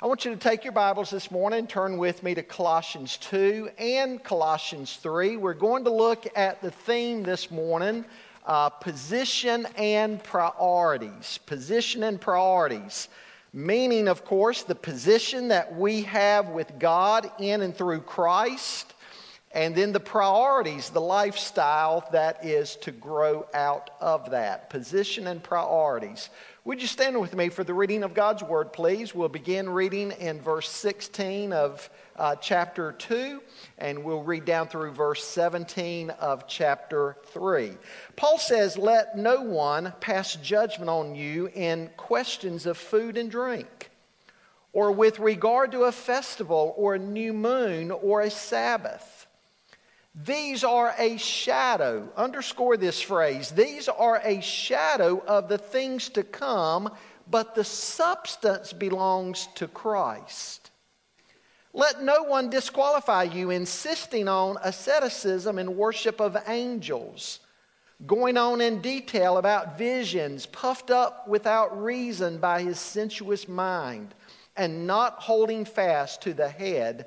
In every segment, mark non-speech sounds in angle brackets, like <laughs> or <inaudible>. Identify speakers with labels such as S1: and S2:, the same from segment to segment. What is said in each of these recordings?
S1: I want you to take your Bibles this morning, turn with me to Colossians 2 and Colossians 3. We're going to look at the theme this morning uh, position and priorities. Position and priorities. Meaning, of course, the position that we have with God in and through Christ, and then the priorities, the lifestyle that is to grow out of that. Position and priorities. Would you stand with me for the reading of God's Word, please? We'll begin reading in verse 16 of uh, chapter 2, and we'll read down through verse 17 of chapter 3. Paul says, Let no one pass judgment on you in questions of food and drink, or with regard to a festival, or a new moon, or a Sabbath these are a shadow. Underscore this phrase. These are a shadow of the things to come, but the substance belongs to Christ. Let no one disqualify you, insisting on asceticism and worship of angels, going on in detail about visions, puffed up without reason by his sensuous mind, and not holding fast to the head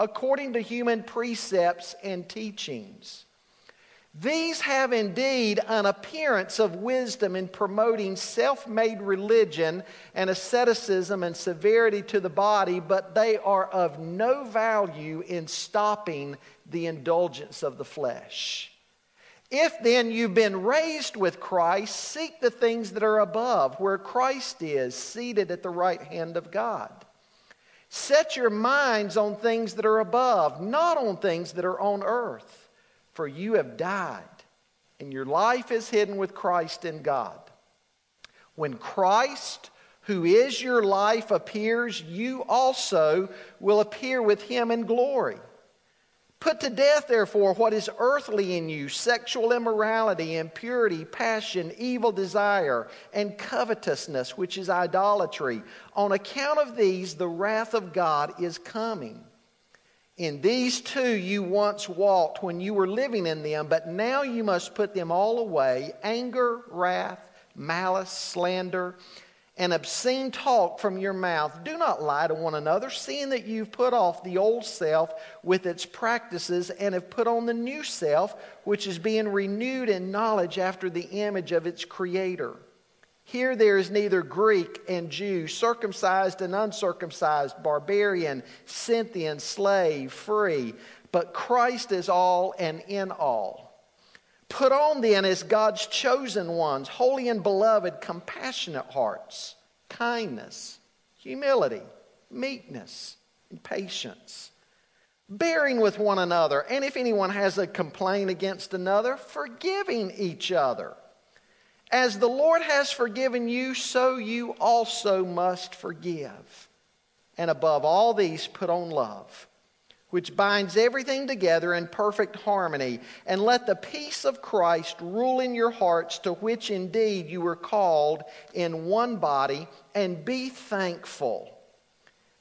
S1: according to human precepts and teachings. These have indeed an appearance of wisdom in promoting self made religion and asceticism and severity to the body, but they are of no value in stopping the indulgence of the flesh. If then you've been raised with Christ, seek the things that are above, where Christ is, seated at the right hand of God. Set your minds on things that are above, not on things that are on earth. For you have died, and your life is hidden with Christ in God. When Christ, who is your life, appears, you also will appear with him in glory. Put to death, therefore, what is earthly in you sexual immorality, impurity, passion, evil desire, and covetousness, which is idolatry. On account of these, the wrath of God is coming. In these too you once walked when you were living in them, but now you must put them all away anger, wrath, malice, slander and obscene talk from your mouth. Do not lie to one another, seeing that you've put off the old self with its practices and have put on the new self, which is being renewed in knowledge after the image of its creator. Here there is neither Greek and Jew, circumcised and uncircumcised, barbarian, Scythian, slave, free, but Christ is all and in all. Put on then as God's chosen ones, holy and beloved, compassionate hearts, kindness, humility, meekness, and patience, bearing with one another, and if anyone has a complaint against another, forgiving each other. As the Lord has forgiven you, so you also must forgive. And above all these, put on love which binds everything together in perfect harmony. And let the peace of Christ rule in your hearts, to which indeed you were called in one body, and be thankful.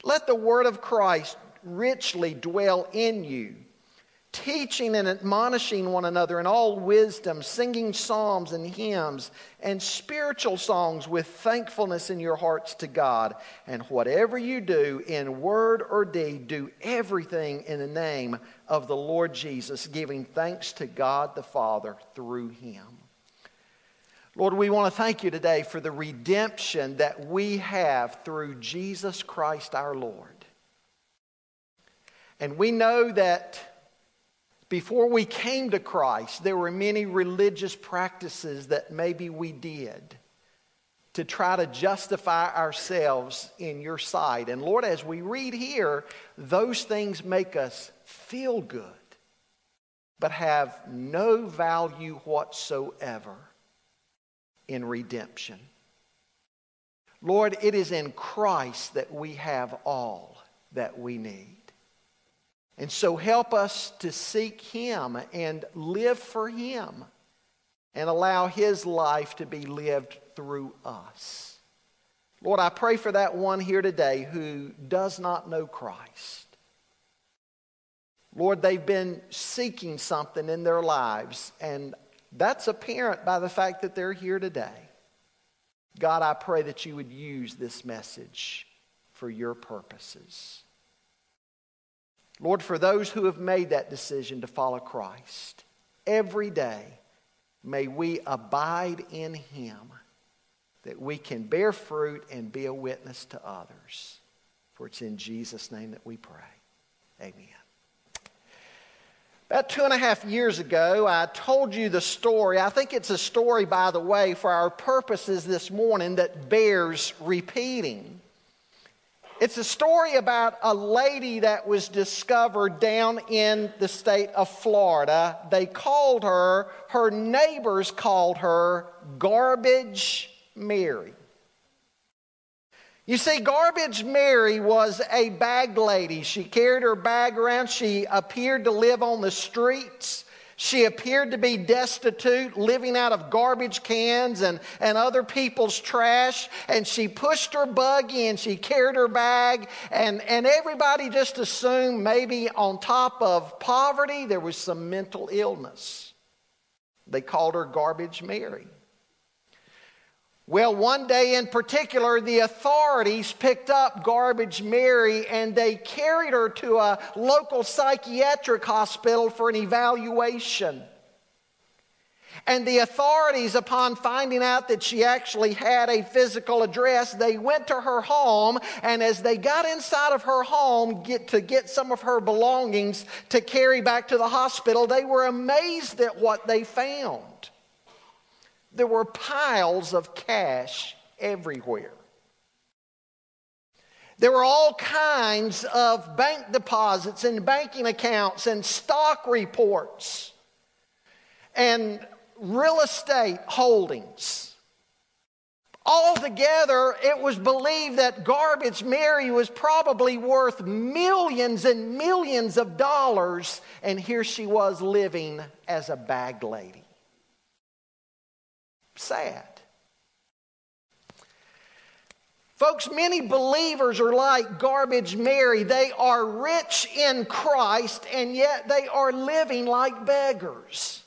S1: Let the word of Christ richly dwell in you teaching and admonishing one another in all wisdom, singing psalms and hymns and spiritual songs with thankfulness in your hearts to God. And whatever you do in word or deed, do everything in the name of the Lord Jesus, giving thanks to God the Father through him. Lord, we want to thank you today for the redemption that we have through Jesus Christ our Lord. And we know that before we came to Christ, there were many religious practices that maybe we did to try to justify ourselves in your sight. And Lord, as we read here, those things make us feel good, but have no value whatsoever in redemption. Lord, it is in Christ that we have all. that we need. And so help us to seek Him and live for Him and allow His life to be lived through us. Lord, I pray for that one here today who does not know Christ. Lord, they've been seeking something in their lives, and that's apparent by the fact that they're here today. God, I pray that you would use this message for your purposes. Lord, for those who have made that decision to follow Christ, every day may we abide in Him that we can bear fruit and be a witness to others. For it's in Jesus' name that we pray. Amen. About two and a half years ago, I told you the story. I think it's a story, by the way, for our purposes this morning that bears repeating. It's a story about a lady that was discovered down in the state of Florida. They called her, her neighbors called her Garbage Mary. You see, Garbage Mary was a bag lady. She carried her bag around. She appeared to live on the streets. She appeared to be destitute, living out of garbage cans and, and other people's trash. And she pushed her buggy and she carried her bag. And, and everybody just assumed maybe on top of poverty, there was some mental illness. They called her Garbage Mary. Well, one day in particular, the authorities picked up Garbage Mary and they carried her to a local psychiatric hospital for an evaluation. And the authorities, upon finding out that she actually had a physical address, they went to her home. And as they got inside of her home get, to get some of her belongings to carry back to the hospital, they were amazed at what they found there were piles of cash everywhere. There were all kinds of bank deposits and banking accounts and stock reports and real estate holdings. Altogether, it was believed that Garbage Mary was probably worth millions and millions of dollars, and here she was living as a bag lady sad. Folks, many believers are like garbage Mary. They are rich in Christ, and yet they are living like beggars.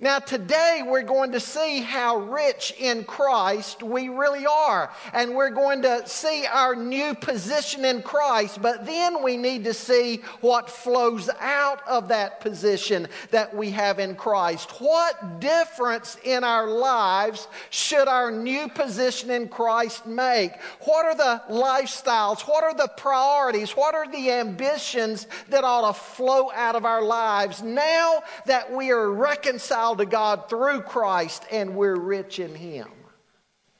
S1: Now, today we're going to see how rich in Christ we really are. And we're going to see our new position in Christ. But then we need to see what flows out of that position that we have in Christ. What difference in our lives should our new position in Christ make? What are the lifestyles? What are the priorities? What are the ambitions that ought to flow out of our lives now that we are reconciled? To God through Christ and we're rich in Him.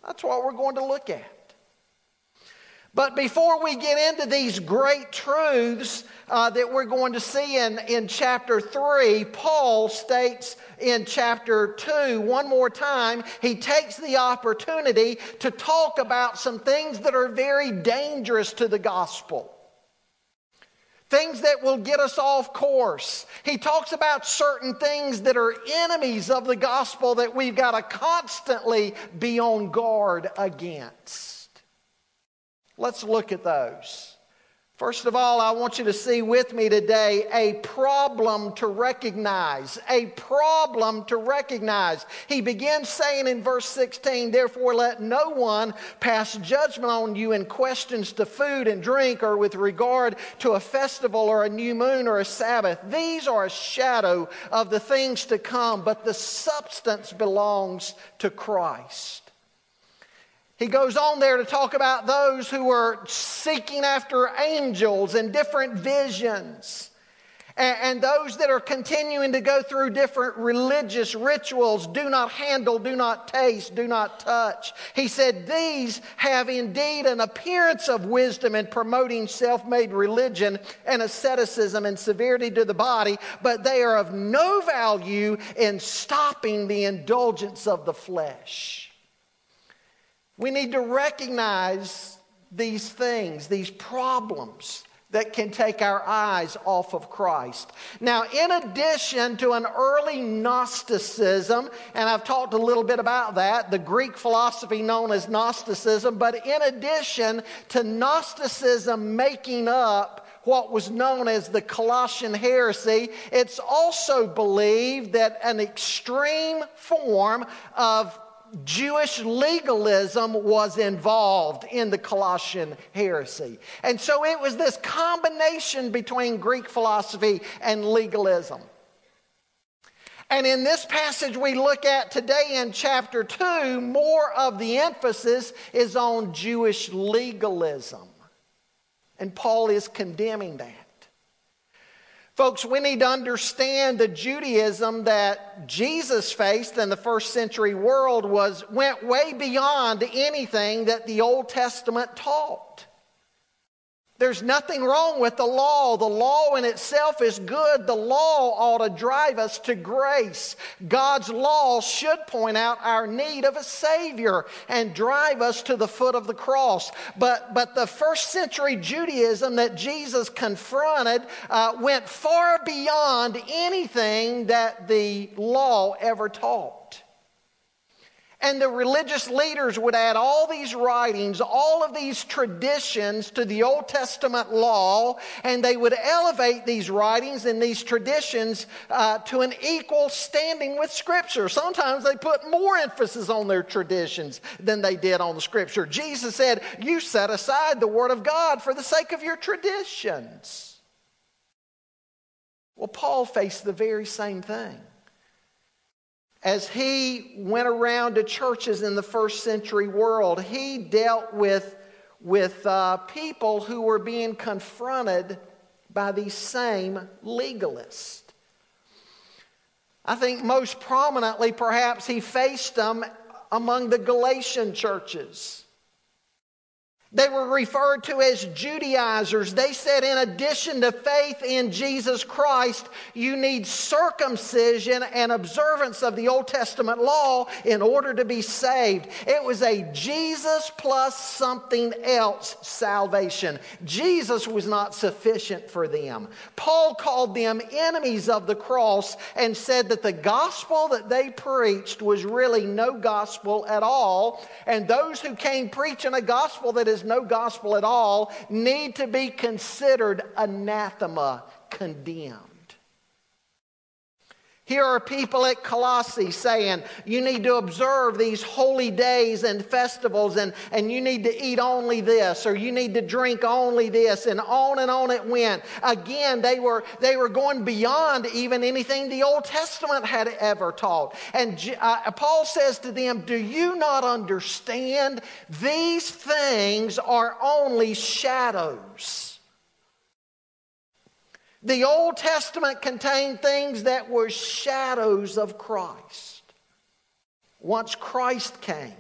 S1: That's what we're going to look at. But before we get into these great truths uh, that we're going to see in, in chapter 3, Paul states in chapter 2 one more time, he takes the opportunity to talk about some things that are very dangerous to the gospel things that will get us off course. He talks about certain things that are enemies of the gospel that we've got to constantly be on guard against. Let's look at those. First of all, I want you to see with me today a problem to recognize. A problem to recognize. He begins saying in verse 16, Therefore, let no one pass judgment on you in questions to food and drink, or with regard to a festival, or a new moon, or a Sabbath. These are a shadow of the things to come, but the substance belongs to Christ. He goes on there to talk about those who are seeking after angels and different visions. And, those that are continuing to go through different religious rituals do not handle, do not taste, do not touch. He said, These have indeed an appearance of wisdom in promoting self made religion and asceticism and severity to the body, but they are of no value in stopping the indulgence of the flesh. We need to recognize these things, these problems that can take our eyes off of Christ. Now, in addition to an early Gnosticism, and I've talked a little bit about that, the Greek philosophy known as Gnosticism, but in addition to Gnosticism making up what was known as the Colossian heresy, it's also believed that an extreme form of Jewish legalism was involved in the Colossian heresy. And so it was this combination between Greek philosophy and legalism. And in this passage we look at today in chapter 2, more of the emphasis is on Jewish legalism. And Paul is condemning that. Folks, we need to understand the Judaism that Jesus faced in the first century world was went way beyond anything that the Old Testament taught. There's nothing wrong with the law. The law in itself is good. The law ought to drive us to grace. God's law should point out our need of a Savior and drive us to the foot of the cross. But, but the first century Judaism that Jesus confronted uh, went far beyond anything that the law ever taught. And the religious leaders would add all these writings, all of these traditions to the Old Testament law, and they would elevate these writings and these traditions uh, to an equal standing with Scripture. Sometimes they put more emphasis on their traditions than they did on the Scripture. Jesus said, You set aside the Word of God for the sake of your traditions. Well, Paul faced the very same thing as he went around to churches in the first century world, he dealt with, with uh, people who were being confronted by these same legalists. I think most prominently, perhaps, he faced them among the Galatian churches. They were referred to as Judaizers. They said, in addition to faith in Jesus Christ, you need circumcision and observance of the Old Testament law in order to be saved. It was a Jesus plus something else salvation. Jesus was not sufficient for them. Paul called them enemies of the cross and said that the gospel that they preached was really no gospel at all. And those who came preaching a gospel that is is no gospel at all need to be considered anathema, condemned. Here are people at Colossae saying, you need to observe these holy days and festivals, and, and you need to eat only this, or you need to drink only this, and on and on it went. Again, they were, they were going beyond even anything the Old Testament had ever taught. And uh, Paul says to them, Do you not understand? These things are only shadows. The Old Testament contained things that were shadows of Christ. Once Christ came,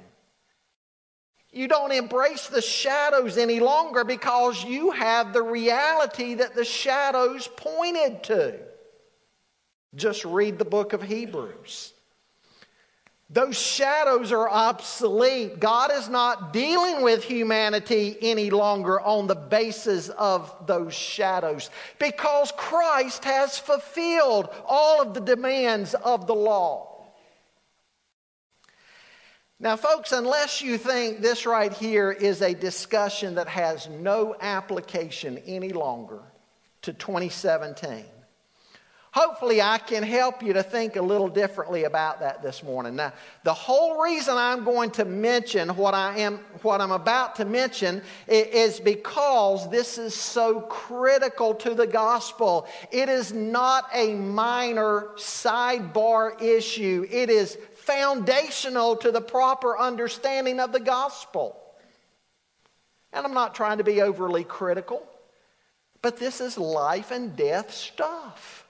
S1: you don't embrace the shadows any longer because you have the reality that the shadows pointed to. Just read the book of Hebrews. Those shadows are obsolete. God is not dealing with humanity any longer on the basis of those shadows because Christ has fulfilled all of the demands of the law. Now, folks, unless you think this right here is a discussion that has no application any longer to 2017, Hopefully, I can help you to think a little differently about that this morning. Now, the whole reason I'm going to mention what I am, what I'm about to mention, is because this is so critical to the gospel. It is not a minor sidebar issue. It is foundational to the proper understanding of the gospel. And I'm not trying to be overly critical, but this is life and death stuff.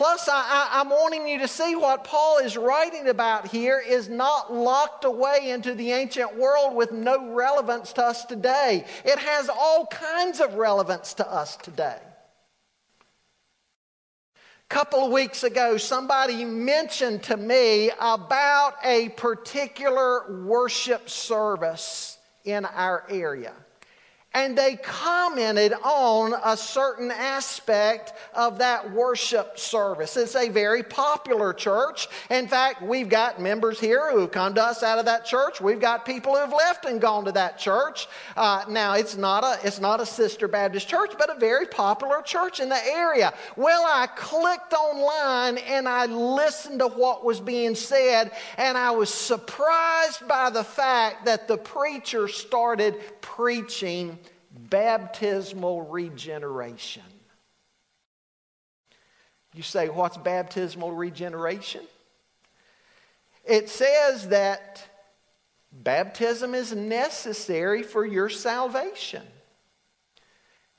S1: Plus, I, am wanting you to see what Paul is writing about here is not locked away into the ancient world with no relevance to us today. It has all kinds of relevance to us today. A couple of weeks ago, somebody mentioned to me about a particular worship service in our area and they commented on a certain aspect of that worship service. It's a very popular church. In fact, we've got members here who come to us out of that church. We've got people who've left and gone to that church. Uh, now, it's not a it's not a sister Baptist church, but a very popular church in the area. Well, I clicked online and I listened to what was being said, and I was surprised by the fact that the preacher started preaching baptismal regeneration. You say, what's baptismal regeneration? It says that baptism is necessary for your salvation.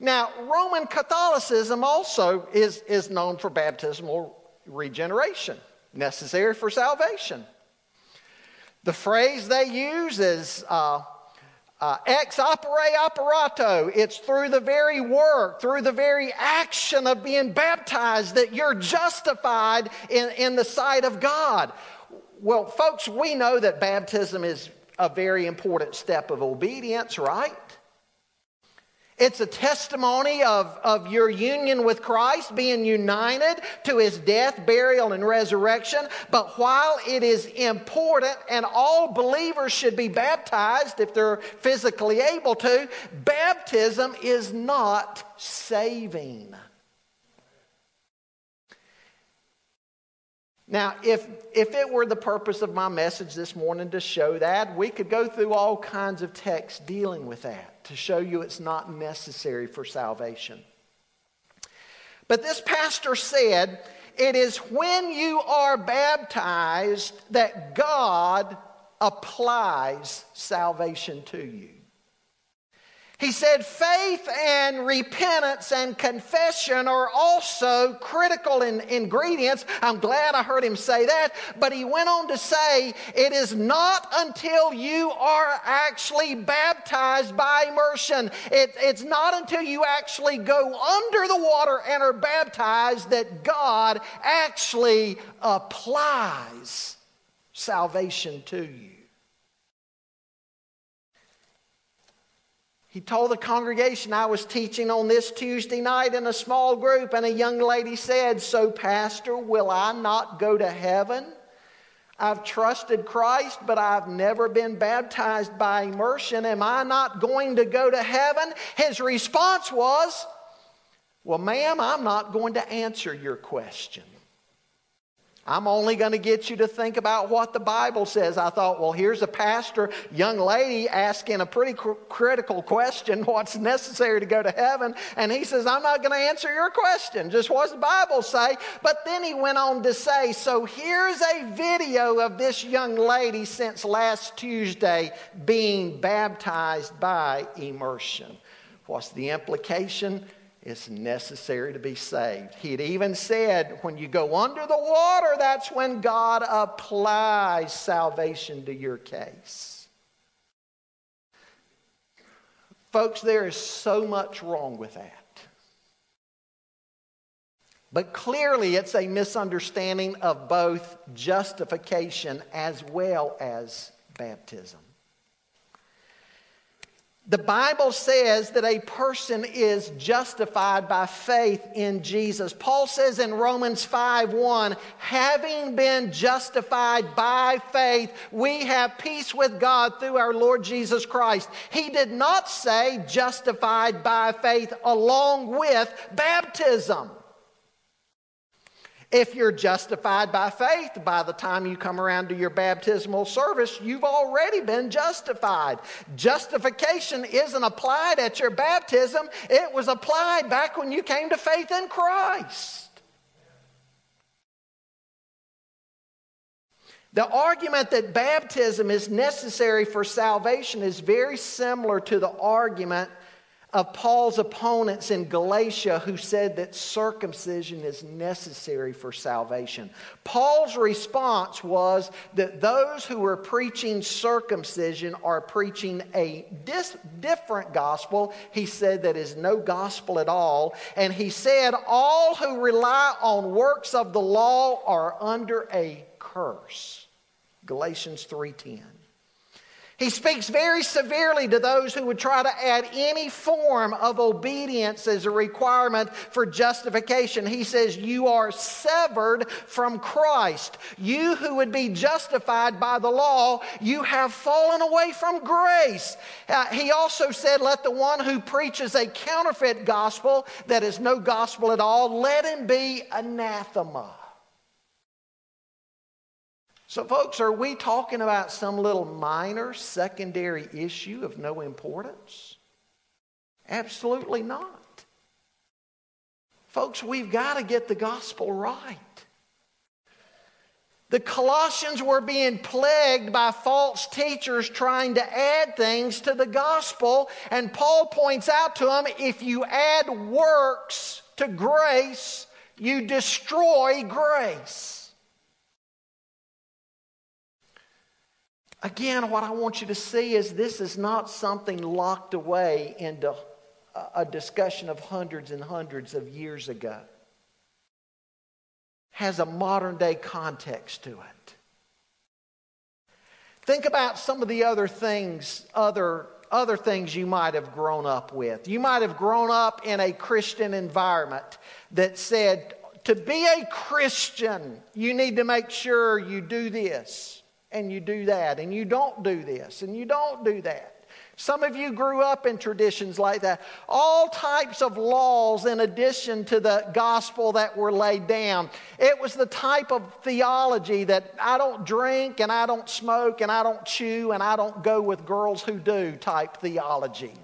S1: Now, Roman Catholicism also is, is known for baptismal regeneration, necessary for salvation. The phrase they use is uh, uh, ex opere operato, it's through the very work, through the very action of being baptized that you're justified in, in the sight of God. Well, folks, we know that baptism is a very important step of obedience, right? It's a testimony of, of your union with Christ, being united to his death, burial, and resurrection. But while it is important, and all believers should be baptized if they're physically able to, baptism is not saving. Now, if, if it were the purpose of my message this morning to show that, we could go through all kinds of texts dealing with that to show you it's not necessary for salvation. But this pastor said, it is when you are baptized that God applies salvation to you. He said faith and repentance and confession are also critical in, ingredients. I'm glad I heard him say that. But he went on to say it is not until you are actually baptized by immersion, it, it's not until you actually go under the water and are baptized that God actually applies salvation to you. He told the congregation I was teaching on this Tuesday night in a small group, and a young lady said, So, Pastor, will I not go to heaven? I've trusted Christ, but I've never been baptized by immersion. Am I not going to go to heaven? His response was, Well, ma'am, I'm not going to answer your question. I'm only going to get you to think about what the Bible says. I thought, well, here's a pastor, young lady asking a pretty cr- critical question <laughs> what's necessary to go to heaven? And he says, I'm not going to answer your question. Just what the Bible say? But then he went on to say, so here's a video of this young lady since last Tuesday being baptized by immersion. What's the implication? It's necessary to be saved. He had even said, when you go under the water, that's when God applies salvation to your case. Folks, there is so much wrong with that. But clearly, it's a misunderstanding of both justification as well as baptism. The Bible says that a person is justified by faith in Jesus. Paul says in Romans 5 1, having been justified by faith, we have peace with God through our Lord Jesus Christ. He did not say justified by faith along with baptism. If you're justified by faith, by the time you come around to your baptismal service, you've already been justified. Justification isn't applied at your baptism, it was applied back when you came to faith in Christ. The argument that baptism is necessary for salvation is very similar to the argument of Paul's opponents in Galatia who said that circumcision is necessary for salvation. Paul's response was that those who were preaching circumcision are preaching a dis- different gospel. He said that is no gospel at all. And he said all who rely on works of the law are under a curse. Galatians 3:10. He speaks very severely to those who would try to add any form of obedience as a requirement for justification. He says, You are severed from Christ. You who would be justified by the law, you have fallen away from grace. Uh, he also said, Let the one who preaches a counterfeit gospel that is no gospel at all, let him be anathema. So, folks, are we talking about some little minor secondary issue of no importance? Absolutely not. Folks, we've got to get the gospel right. The Colossians were being plagued by false teachers trying to add things to the gospel. And Paul points out to them if you add works to grace, you destroy grace. Again, what I want you to see is this is not something locked away into a discussion of hundreds and hundreds of years ago. Has a modern day context to it. Think about some of the other things, other, other things you might have grown up with. You might have grown up in a Christian environment that said, to be a Christian, you need to make sure you do this and you do that, and you don't do this, and you don't do that. Some of you grew up in traditions like that. All types of laws in addition to the gospel that were laid down. It was the type of theology that I don't drink and I don't smoke and I don't chew and I don't go with girls who do type theology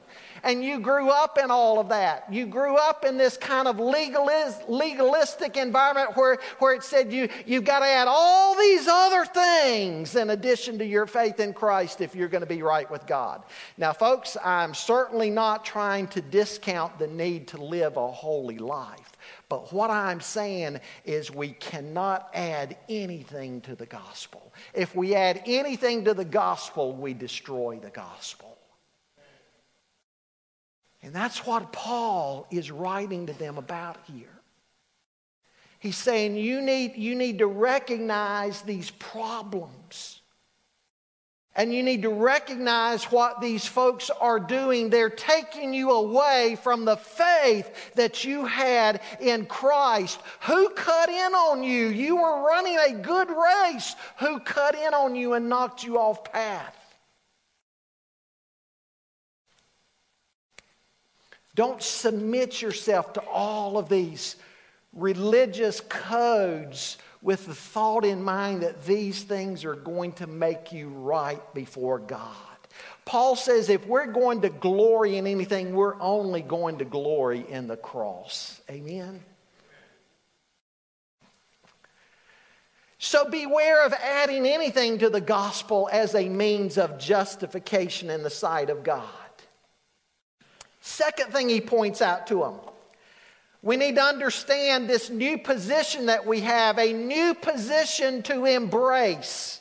S1: and you grew up in all of that. You grew up in this kind of legalistic environment where, where it said you, you've got to add all these other things in addition to your faith in Christ if you're going to be right with God. Now, folks, I'm certainly not trying to discount the need to live a holy life. But what I'm saying is we cannot add anything to the gospel. If we add anything to the gospel, we destroy the gospel. And that's what Paul is writing to them about here. He's saying you need, you need to recognize these problems. And you need to recognize what these folks are doing. They're taking you away from the faith that you had in Christ. Who cut in on you? You were running a good race. Who cut in on you and knocked you off path? Don't submit yourself to all of these religious codes with the thought in mind that these things are going to make you right before God. Paul says if we're going to glory in anything, we're only going to glory in the cross. Amen? So beware of adding anything to the gospel as a means of justification in the sight of God. Second thing he points out to them we need to understand this new position that we have, a new position to embrace.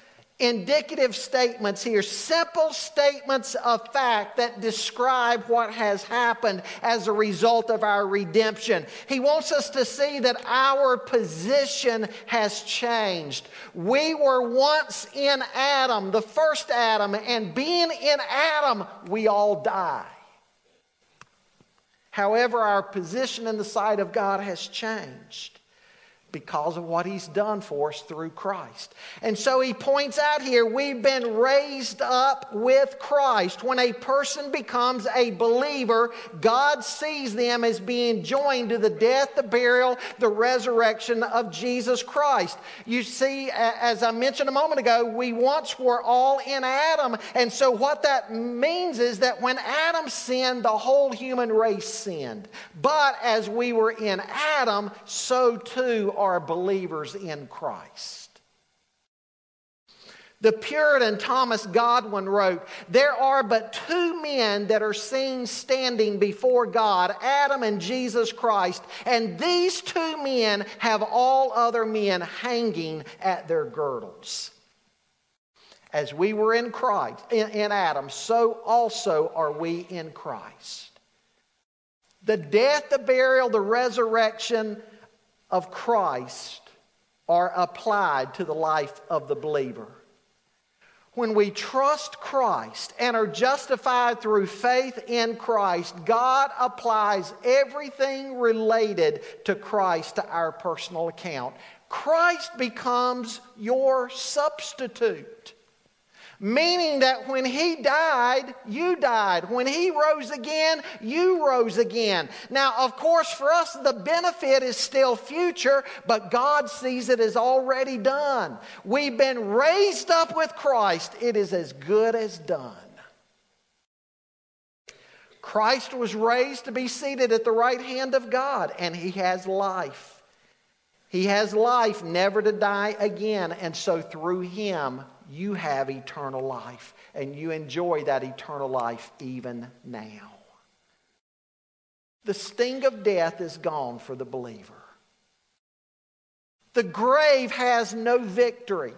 S1: indicative statements here, simple statements of fact that describe what has happened as a result of our redemption. He wants us to see that our position has changed. We were once in Adam, the first Adam, and being in Adam, we all die. However, our position in the sight of God has changed because of what he's done for us through Christ. And so he points out here we've been raised up with Christ. When a person becomes a believer, God sees them as being joined to the death, the burial, the resurrection of Jesus Christ. You see, as I mentioned a moment ago, we once were all in Adam. And so what that means is that when Adam sinned, the whole human race sinned. But as we were in Adam, so too are believers in Christ. The Puritan Thomas Goodwin wrote, There are but two men that are seen standing before God, Adam and Jesus Christ, and these two men have all other men hanging at their girdles. As we were in Christ, in, in Adam, so also are we in Christ. The death, the burial, the resurrection of Christ are applied to the life of the believer when we trust Christ and are justified through faith in Christ, God applies everything related to Christ to our personal account. Christ becomes your substitute. Meaning that when he died, you died. When he rose again, you rose again. Now, of course, for us, the benefit is still future, but God sees it as already done. We've been raised up with Christ, it is as good as done. Christ was raised to be seated at the right hand of God, and he has life. He has life never to die again, and so through him you have eternal life, and you enjoy that eternal life even now. The sting of death is gone for the believer. The grave has no victory.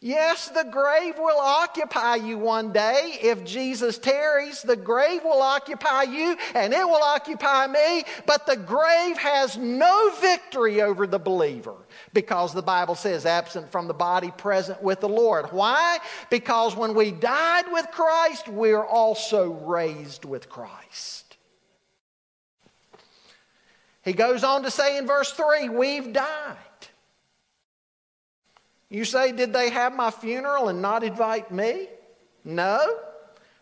S1: Yes, the grave will occupy you one day. If Jesus tarries, the grave will occupy you and it will occupy me. But the grave has no victory over the believer because the Bible says, absent from the body, present with the Lord. Why? Because when we died with Christ, we're also raised with Christ. He goes on to say in verse 3 we've died. You say, Did they have my funeral and not invite me? No,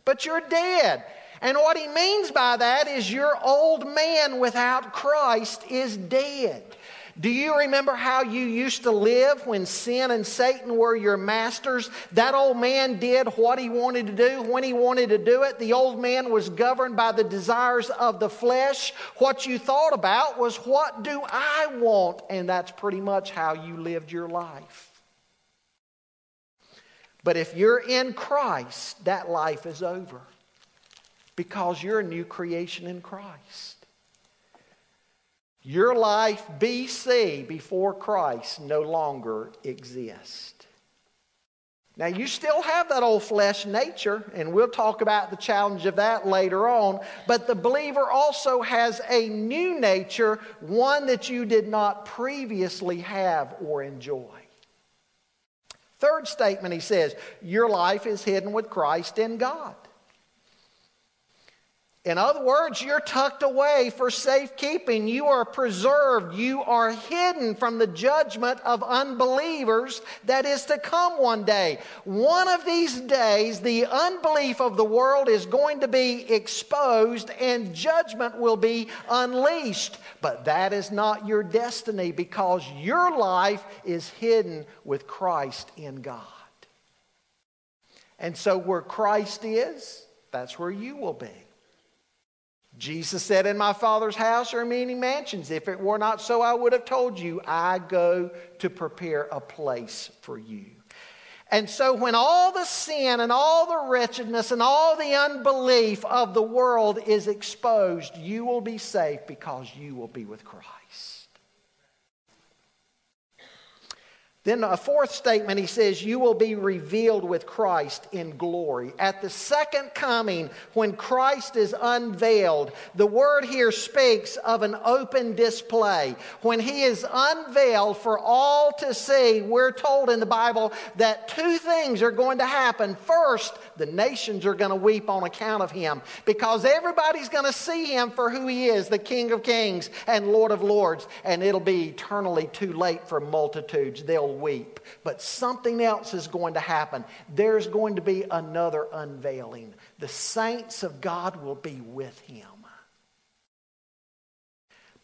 S1: but you're dead. And what he means by that is your old man without Christ is dead. Do you remember how you used to live when sin and Satan were your masters? That old man did what he wanted to do when he wanted to do it. The old man was governed by the desires of the flesh. What you thought about was, What do I want? And that's pretty much how you lived your life. But if you're in Christ, that life is over because you're a new creation in Christ. Your life BC before Christ no longer exists. Now, you still have that old flesh nature, and we'll talk about the challenge of that later on. But the believer also has a new nature, one that you did not previously have or enjoy. Third statement, he says, Your life is hidden with Christ in God. In other words, you're tucked away for safekeeping. You are preserved. You are hidden from the judgment of unbelievers that is to come one day. One of these days, the unbelief of the world is going to be exposed and judgment will be unleashed. But that is not your destiny because your life is hidden with Christ in God. And so, where Christ is, that's where you will be. Jesus said, In my Father's house are many mansions. If it were not so, I would have told you, I go to prepare a place for you. And so, when all the sin and all the wretchedness and all the unbelief of the world is exposed, you will be safe because you will be with Christ. Then a fourth statement, he says, You will be revealed with Christ in glory. At the second coming, when Christ is unveiled, the word here speaks of an open display. When he is unveiled for all to see, we're told in the Bible that two things are going to happen. First, the nations are going to weep on account of him because everybody's going to see him for who he is, the King of Kings and Lord of Lords, and it'll be eternally too late for multitudes. They'll weep. But something else is going to happen. There's going to be another unveiling. The saints of God will be with him.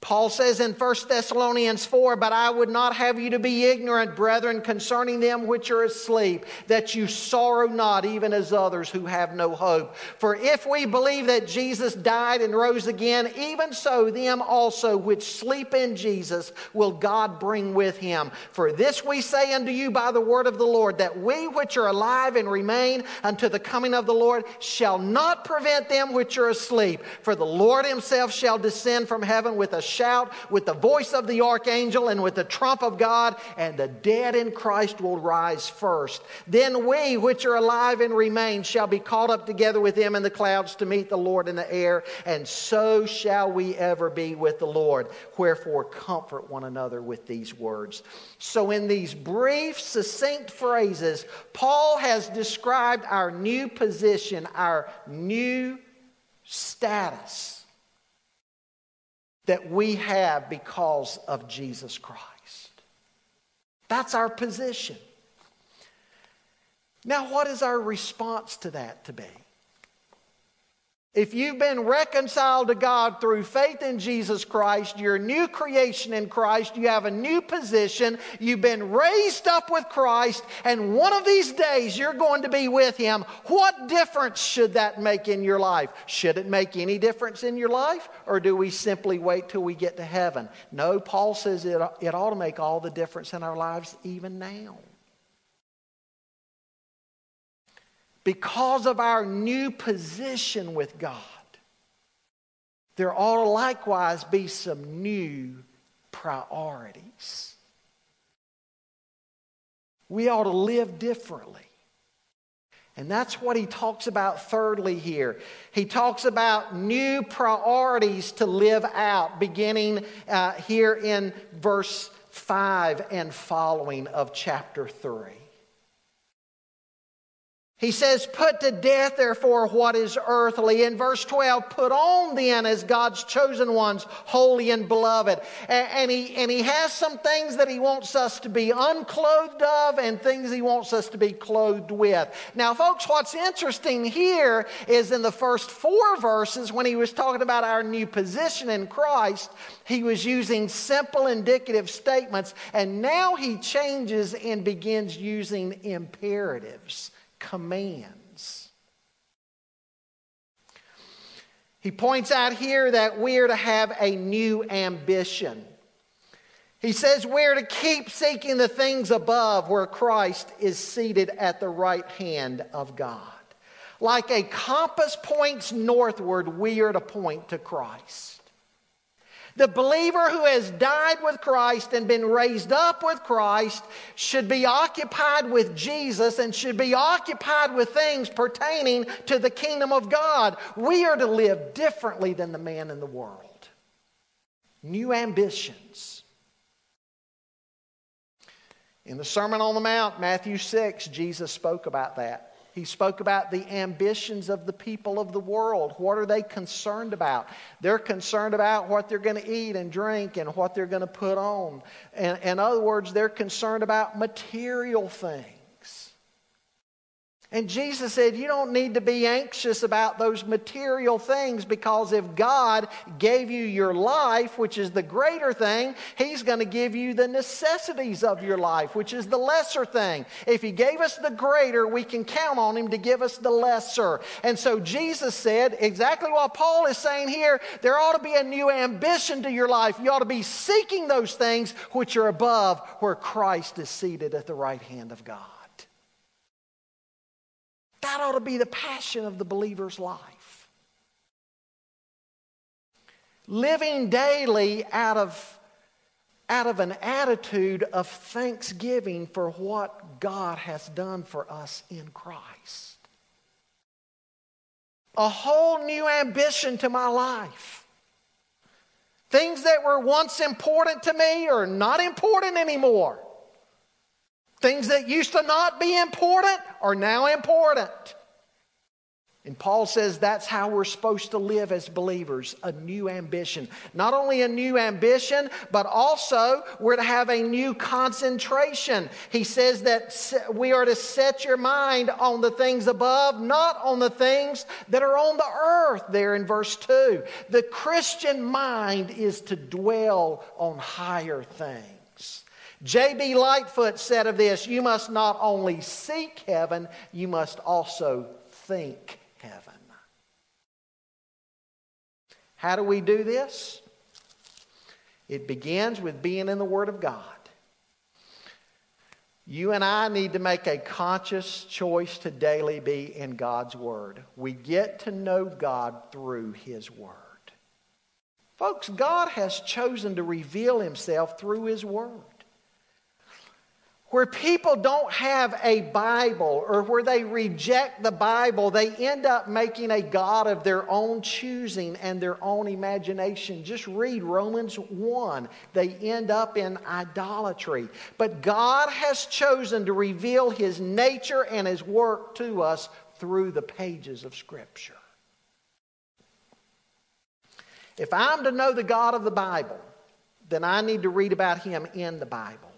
S1: Paul says in 1 Thessalonians 4, But I would not have you to be ignorant, brethren, concerning them which are asleep, that you sorrow not, even as others who have no hope. For if we believe that Jesus died and rose again, even so them also which sleep in Jesus will God bring with him. For this we say unto you by the word of the Lord, that we which are alive and remain unto the coming of the Lord shall not prevent them which are asleep. For the Lord himself shall descend from heaven with a shout with the voice of the archangel and with the trump of God, and the dead in Christ will rise first. Then we, which are alive and remain, shall be caught up together with them in the clouds to meet the Lord in the air, and so shall we ever be with the Lord. Wherefore, comfort one another with these words. So, in these brief, succinct phrases, Paul has described our new position, our new status that we have because of Jesus Christ. That's our position. Now, what is our response to that to be? If you've been reconciled to God through faith in Jesus Christ, you're a new creation in Christ, you have a new position, you've been raised up with Christ, and one of these days you're going to be with Him, what difference should that make in your life? Should it make any difference in your life, or do we simply wait till we get to heaven? No, Paul says it, it ought to make all the difference in our lives even now. Because of our new position with God, there ought to likewise be some new priorities. We ought to live differently. And that's what he talks about thirdly here. He talks about new priorities to live out, beginning uh, here in verse 5 and following of chapter 3. He says, Put to death, therefore, what is earthly. In verse 12, put on then as God's chosen ones, holy and beloved. And, he, and he has some things that he wants us to be unclothed of and things he wants us to be clothed with. Now, folks, what's interesting here is in the first four verses, when he was talking about our new position in Christ, he was using simple indicative statements. And now he changes and begins using imperatives commands. He points out here that we're to have a new ambition. He says we're to keep seeking the things above where Christ is seated at the right hand of God. Like a compass points northward, we are to point to Christ. The believer who has died with Christ and been raised up with Christ should be occupied with Jesus and should be occupied with things pertaining to the kingdom of God. We are to live differently than the man in the world. New ambitions. In the Sermon on the Mount, Matthew 6, Jesus spoke about that. He spoke about the ambitions of the people of the world. What are they concerned about? They're concerned about what they're going to eat and drink and what they're going to put on. And, in other words, they're concerned about material things. And Jesus said, You don't need to be anxious about those material things because if God gave you your life, which is the greater thing, He's going to give you the necessities of your life, which is the lesser thing. If He gave us the greater, we can count on Him to give us the lesser. And so Jesus said exactly what Paul is saying here there ought to be a new ambition to your life. You ought to be seeking those things which are above where Christ is seated at the right hand of God. That ought to be the passion of the believer's life. Living daily out of, out of an attitude of thanksgiving for what God has done for us in Christ. A whole new ambition to my life. Things that were once important to me are not important anymore. Things that used to not be important are now important. And Paul says that's how we're supposed to live as believers a new ambition. Not only a new ambition, but also we're to have a new concentration. He says that we are to set your mind on the things above, not on the things that are on the earth, there in verse 2. The Christian mind is to dwell on higher things. J.B. Lightfoot said of this You must not only seek heaven, you must also think heaven. How do we do this? It begins with being in the Word of God. You and I need to make a conscious choice to daily be in God's Word. We get to know God through His Word. Folks, God has chosen to reveal Himself through His Word where people don't have a Bible or where they reject the Bible, they end up making a God of their own choosing and their own imagination. Just read Romans 1. They end up in idolatry. But God has chosen to reveal His nature and His work to us through the pages of Scripture. If I'm to know the God of the Bible, then I need to read about Him in the Bible.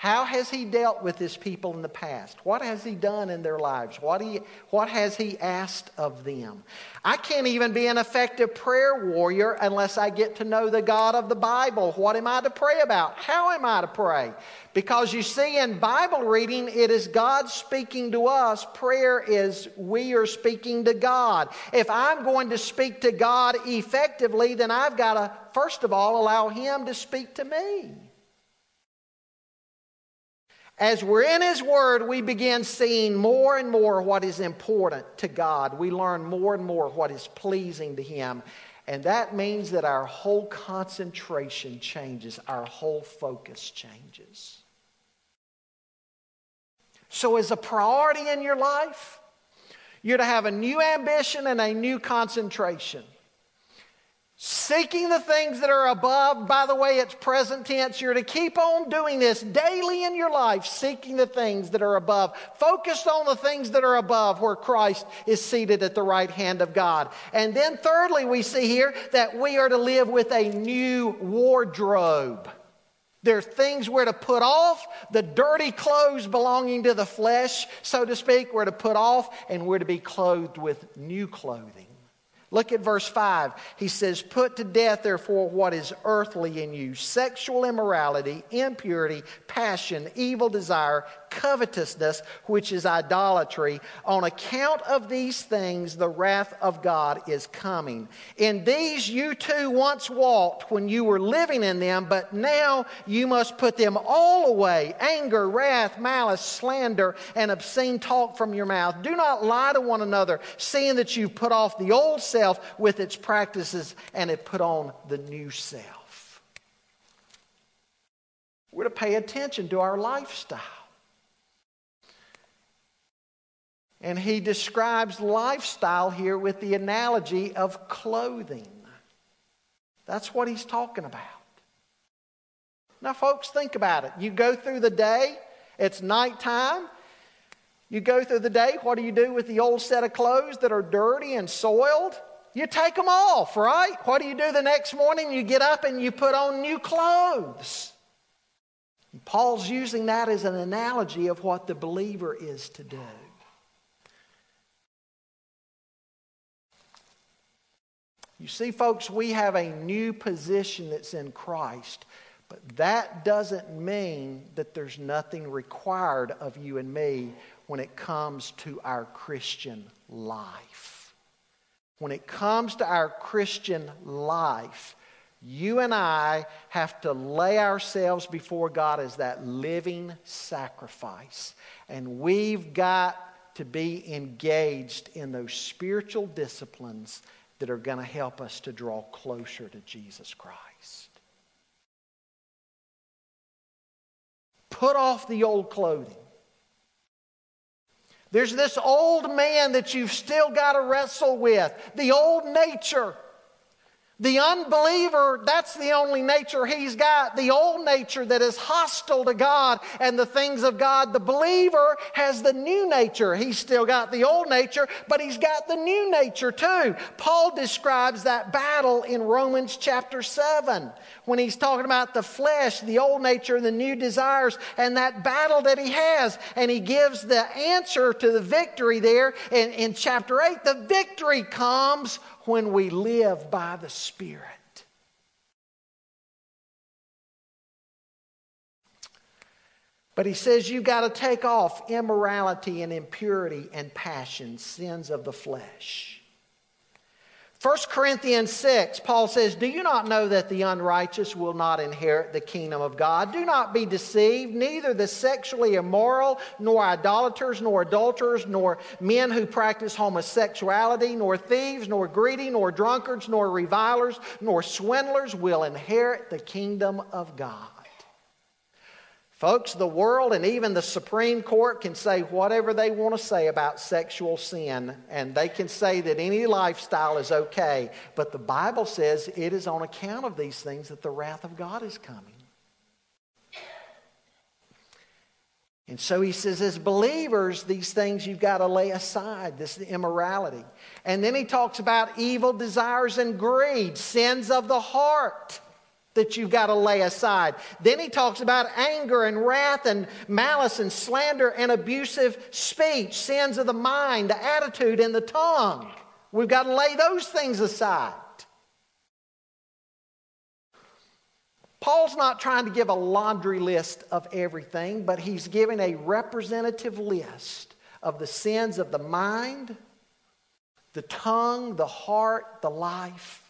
S1: How has he dealt with his people in the past? What has he done in their lives? What, he, what has he asked of them? I can't even be an effective prayer warrior unless I get to know the God of the Bible. What am I to pray about? How am I to pray? Because you see, in Bible reading, it is God speaking to us. Prayer is we are speaking to God. If I'm going to speak to God effectively, then I've got to, first of all, allow Him to speak to me. As we're in His Word, we begin seeing more and more what is important to God. We learn more and more what is pleasing to Him. And that means that our whole concentration changes, our whole focus changes. So, as a priority in your life, you're to have a new ambition and a new concentration. Seeking the things that are above, by the way, it's present tense. You're to keep on doing this daily in your life, seeking the things that are above. Focused on the things that are above, where Christ is seated at the right hand of God. And then, thirdly, we see here that we are to live with a new wardrobe. There are things we're to put off, the dirty clothes belonging to the flesh, so to speak, we're to put off, and we're to be clothed with new clothing. Look at verse 5. He says, Put to death, therefore, what is earthly in you sexual immorality, impurity, passion, evil desire, covetousness, which is idolatry. On account of these things, the wrath of God is coming. In these you too once walked when you were living in them, but now you must put them all away anger, wrath, malice, slander, and obscene talk from your mouth. Do not lie to one another, seeing that you put off the old self with its practices and have put on the new self. We're to pay attention to our lifestyle. And he describes lifestyle here with the analogy of clothing. That's what he's talking about. Now, folks, think about it. You go through the day, it's nighttime. You go through the day, what do you do with the old set of clothes that are dirty and soiled? You take them off, right? What do you do the next morning? You get up and you put on new clothes. Paul's using that as an analogy of what the believer is to do. You see, folks, we have a new position that's in Christ, but that doesn't mean that there's nothing required of you and me when it comes to our Christian life. When it comes to our Christian life, you and I have to lay ourselves before God as that living sacrifice. And we've got to be engaged in those spiritual disciplines that are going to help us to draw closer to Jesus Christ. Put off the old clothing. There's this old man that you've still got to wrestle with, the old nature. The unbeliever, that's the only nature he's got, the old nature that is hostile to God and the things of God. The believer has the new nature. He's still got the old nature, but he's got the new nature too. Paul describes that battle in Romans chapter 7 when he's talking about the flesh, the old nature, and the new desires, and that battle that he has. And he gives the answer to the victory there in, in chapter 8. The victory comes when we live by the Spirit. But he says you've got to take off immorality and impurity and passion, sins of the flesh. 1 Corinthians 6, Paul says, Do you not know that the unrighteous will not inherit the kingdom of God? Do not be deceived. Neither the sexually immoral, nor idolaters, nor adulterers, nor men who practice homosexuality, nor thieves, nor greedy, nor drunkards, nor revilers, nor swindlers will inherit the kingdom of God. Folks, the world and even the Supreme Court can say whatever they want to say about sexual sin, and they can say that any lifestyle is okay. But the Bible says it is on account of these things that the wrath of God is coming. And so he says, as believers, these things you've got to lay aside, this immorality. And then he talks about evil desires and greed, sins of the heart that you've got to lay aside. Then he talks about anger and wrath and malice and slander and abusive speech, sins of the mind, the attitude, and the tongue. We've got to lay those things aside. Paul's not trying to give a laundry list of everything, but he's giving a representative list of the sins of the mind, the tongue, the heart, the life.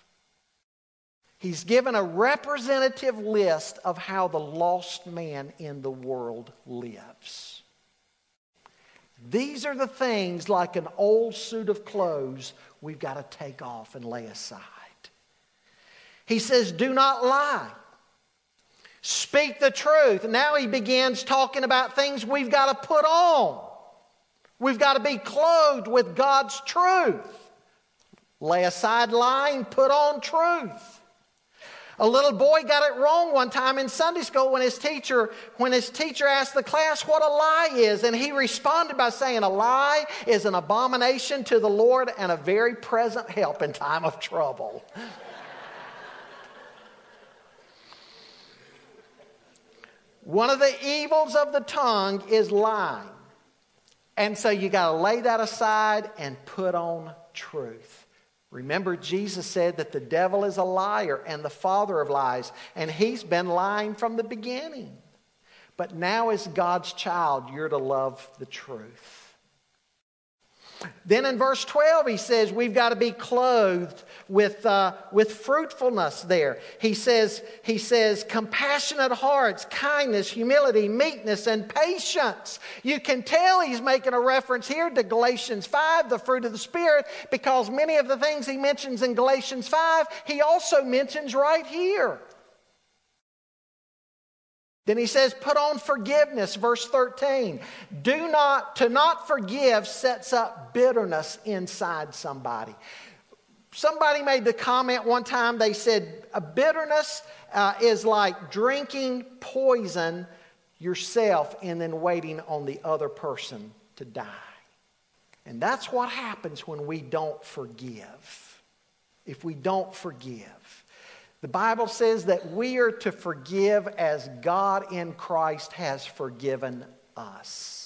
S1: He's given a representative list of how the lost man in the world lives. These are the things, like an old suit of clothes, we've got to take off and lay aside. He says, Do not lie. Speak the truth. Now he begins talking about things we've got to put on. We've got to be clothed with God's truth. Lay aside lying, put on truth. A little boy got it wrong one time in Sunday school when his teacher, when his teacher asked the class what a lie is, and he responded by saying, A lie is an abomination to the Lord and a very present help in time of trouble. One of the evils of the tongue is lying. And so you got to lay that aside and put on truth. Remember, Jesus said that the devil is a liar and the father of lies, and he's been lying from the beginning. But now, as God's child, you're to love the truth. Then in verse 12, he says we've got to be clothed with, uh, with fruitfulness there. He says, he says, compassionate hearts, kindness, humility, meekness, and patience. You can tell he's making a reference here to Galatians 5, the fruit of the Spirit, because many of the things he mentions in Galatians 5, he also mentions right here. Then he says, put on forgiveness, verse 13. Do not, to not forgive sets up bitterness inside somebody. Somebody made the comment one time, they said, a bitterness uh, is like drinking poison yourself and then waiting on the other person to die. And that's what happens when we don't forgive. If we don't forgive. The Bible says that we are to forgive as God in Christ has forgiven us.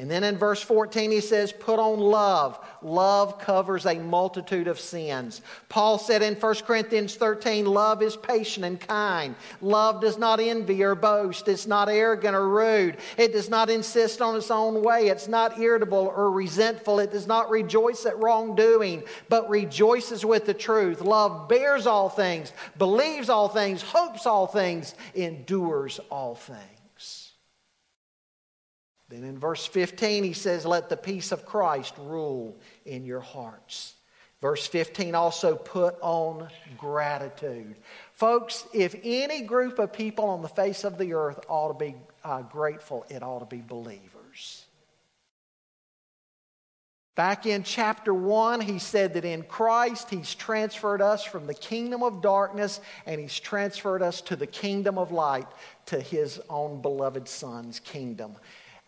S1: And then in verse 14, he says, Put on love. Love covers a multitude of sins. Paul said in 1 Corinthians 13, Love is patient and kind. Love does not envy or boast. It's not arrogant or rude. It does not insist on its own way. It's not irritable or resentful. It does not rejoice at wrongdoing, but rejoices with the truth. Love bears all things, believes all things, hopes all things, endures all things. Then in verse 15, he says, Let the peace of Christ rule in your hearts. Verse 15 also put on gratitude. Folks, if any group of people on the face of the earth ought to be uh, grateful, it ought to be believers. Back in chapter 1, he said that in Christ, he's transferred us from the kingdom of darkness and he's transferred us to the kingdom of light, to his own beloved Son's kingdom.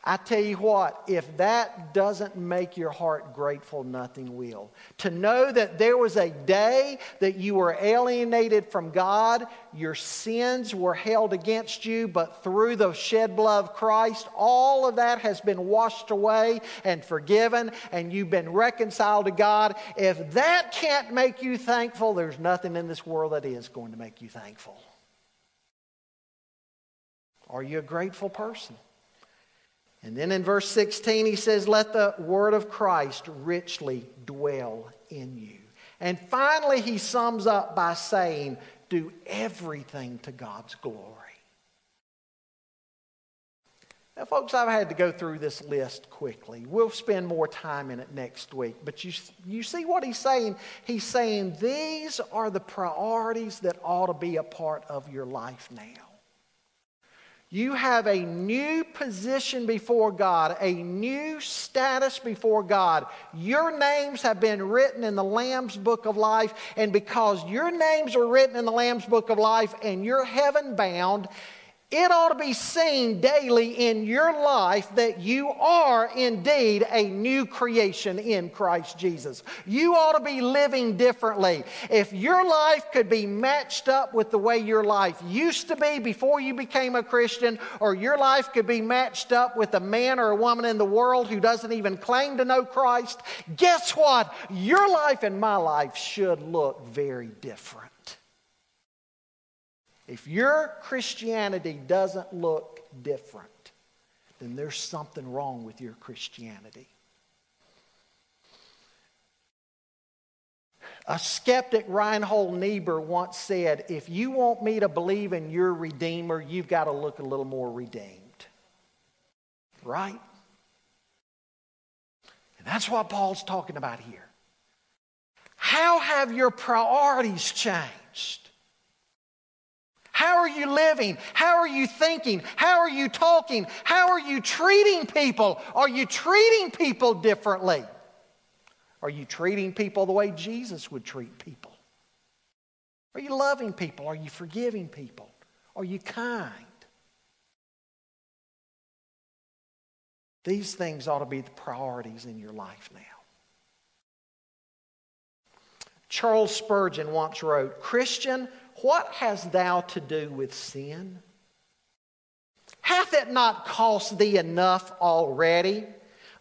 S1: I tell you what, if that doesn't make your heart grateful, nothing will. To know that there was a day that you were alienated from God, your sins were held against you, but through the shed blood of Christ, all of that has been washed away and forgiven, and you've been reconciled to God. If that can't make you thankful, there's nothing in this world that is going to make you thankful. Are you a grateful person? And then in verse 16, he says, Let the word of Christ richly dwell in you. And finally, he sums up by saying, Do everything to God's glory. Now, folks, I've had to go through this list quickly. We'll spend more time in it next week. But you, you see what he's saying? He's saying these are the priorities that ought to be a part of your life now. You have a new position before God, a new status before God. Your names have been written in the Lamb's book of life, and because your names are written in the Lamb's book of life and you're heaven bound, it ought to be seen daily in your life that you are indeed a new creation in Christ Jesus. You ought to be living differently. If your life could be matched up with the way your life used to be before you became a Christian, or your life could be matched up with a man or a woman in the world who doesn't even claim to know Christ, guess what? Your life and my life should look very different. If your Christianity doesn't look different, then there's something wrong with your Christianity. A skeptic, Reinhold Niebuhr, once said, If you want me to believe in your Redeemer, you've got to look a little more redeemed. Right? And that's what Paul's talking about here. How have your priorities changed? How are you living? How are you thinking? How are you talking? How are you treating people? Are you treating people differently? Are you treating people the way Jesus would treat people? Are you loving people? Are you forgiving people? Are you kind? These things ought to be the priorities in your life now. Charles Spurgeon once wrote Christian, what hast thou to do with sin? Hath it not cost thee enough already?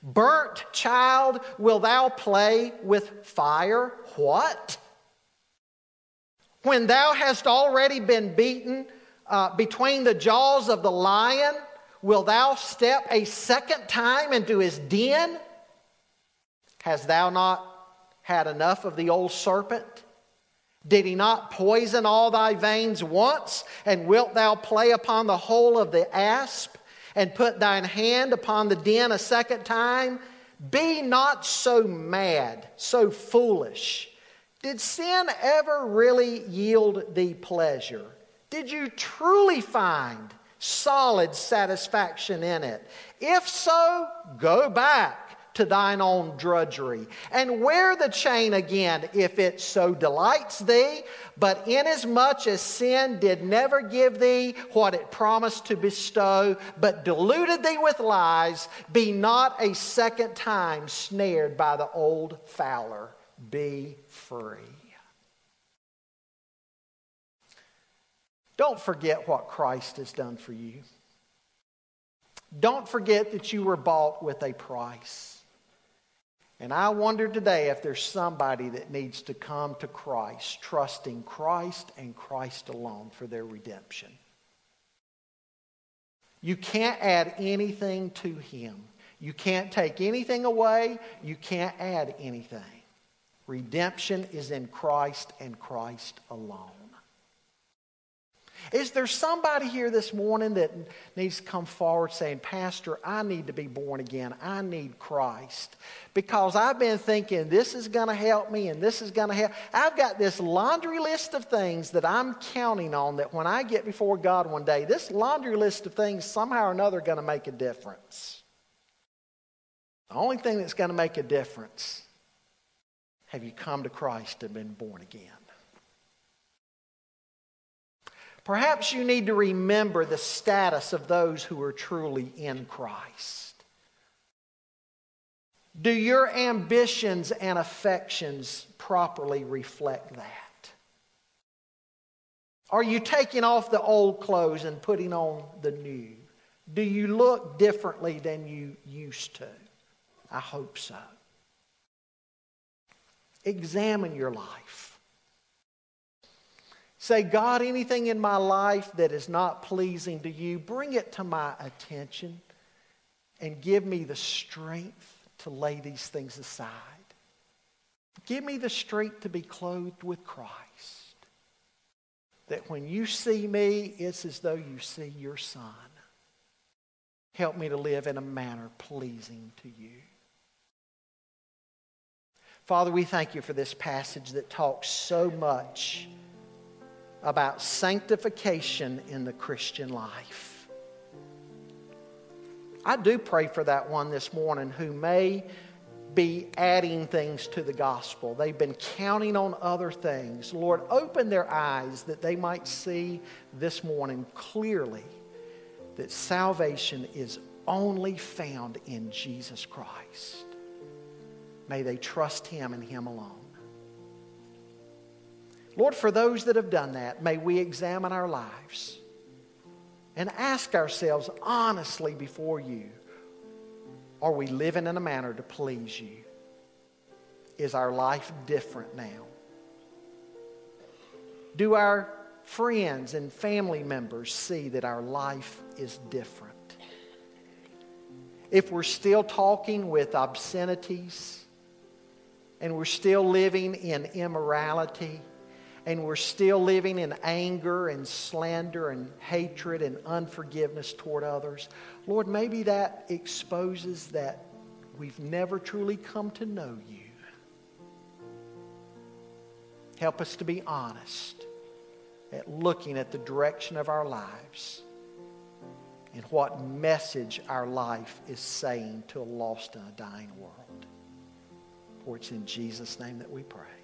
S1: Burnt child, will thou play with fire? What? When thou hast already been beaten uh, between the jaws of the lion, will thou step a second time into his den? Hast thou not had enough of the old serpent? Did he not poison all thy veins once? And wilt thou play upon the hole of the asp, and put thine hand upon the den a second time? Be not so mad, so foolish. Did sin ever really yield thee pleasure? Did you truly find solid satisfaction in it? If so, go back to thine own drudgery. And wear the chain again if it so delights thee. But inasmuch as sin did never give thee what it promised to bestow, but deluded thee with lies, be not a second time snared by the old fowler. Be free. Don't forget what Christ has done for you. Don't forget that you were bought with a price. And I wonder today if there's somebody that needs to come to Christ, trusting Christ and Christ alone for their redemption. You can't add anything to Him. You can't take anything away. You can't add anything. Redemption is in Christ and Christ alone. Is there somebody here this morning that needs to come forward saying, Pastor, I need to be born again. I need Christ. Because I've been thinking this is going to help me and this is going to help. I've got this laundry list of things that I'm counting on that when I get before God one day, this laundry list of things somehow or another going to make a difference. The only thing that's going to make a difference have you come to Christ and been born again? Perhaps you need to remember the status of those who are truly in Christ. Do your ambitions and affections properly reflect that? Are you taking off the old clothes and putting on the new? Do you look differently than you used to? I hope so. Examine your life. Say, God, anything in my life that is not pleasing to you, bring it to my attention and give me the strength to lay these things aside. Give me the strength to be clothed with Christ. That when you see me, it's as though you see your Son. Help me to live in a manner pleasing to you. Father, we thank you for this passage that talks so much about sanctification in the Christian life. I do pray for that one this morning who may be adding things to the gospel. They've been counting on other things. Lord, open their eyes that they might see this morning clearly that salvation is only found in Jesus Christ. May they trust Him and Him alone. Lord, for those that have done that, may we examine our lives and ask ourselves honestly before you are we living in a manner to please you? Is our life different now? Do our friends and family members see that our life is different? If we're still talking with obscenities and we're still living in immorality, and we're still living in anger and slander and hatred and unforgiveness toward others, Lord, maybe that exposes that we've never truly come to know you. Help us to be honest at looking at the direction of our lives and what message our life is saying to a lost and a dying world. For it's in Jesus' name that we pray.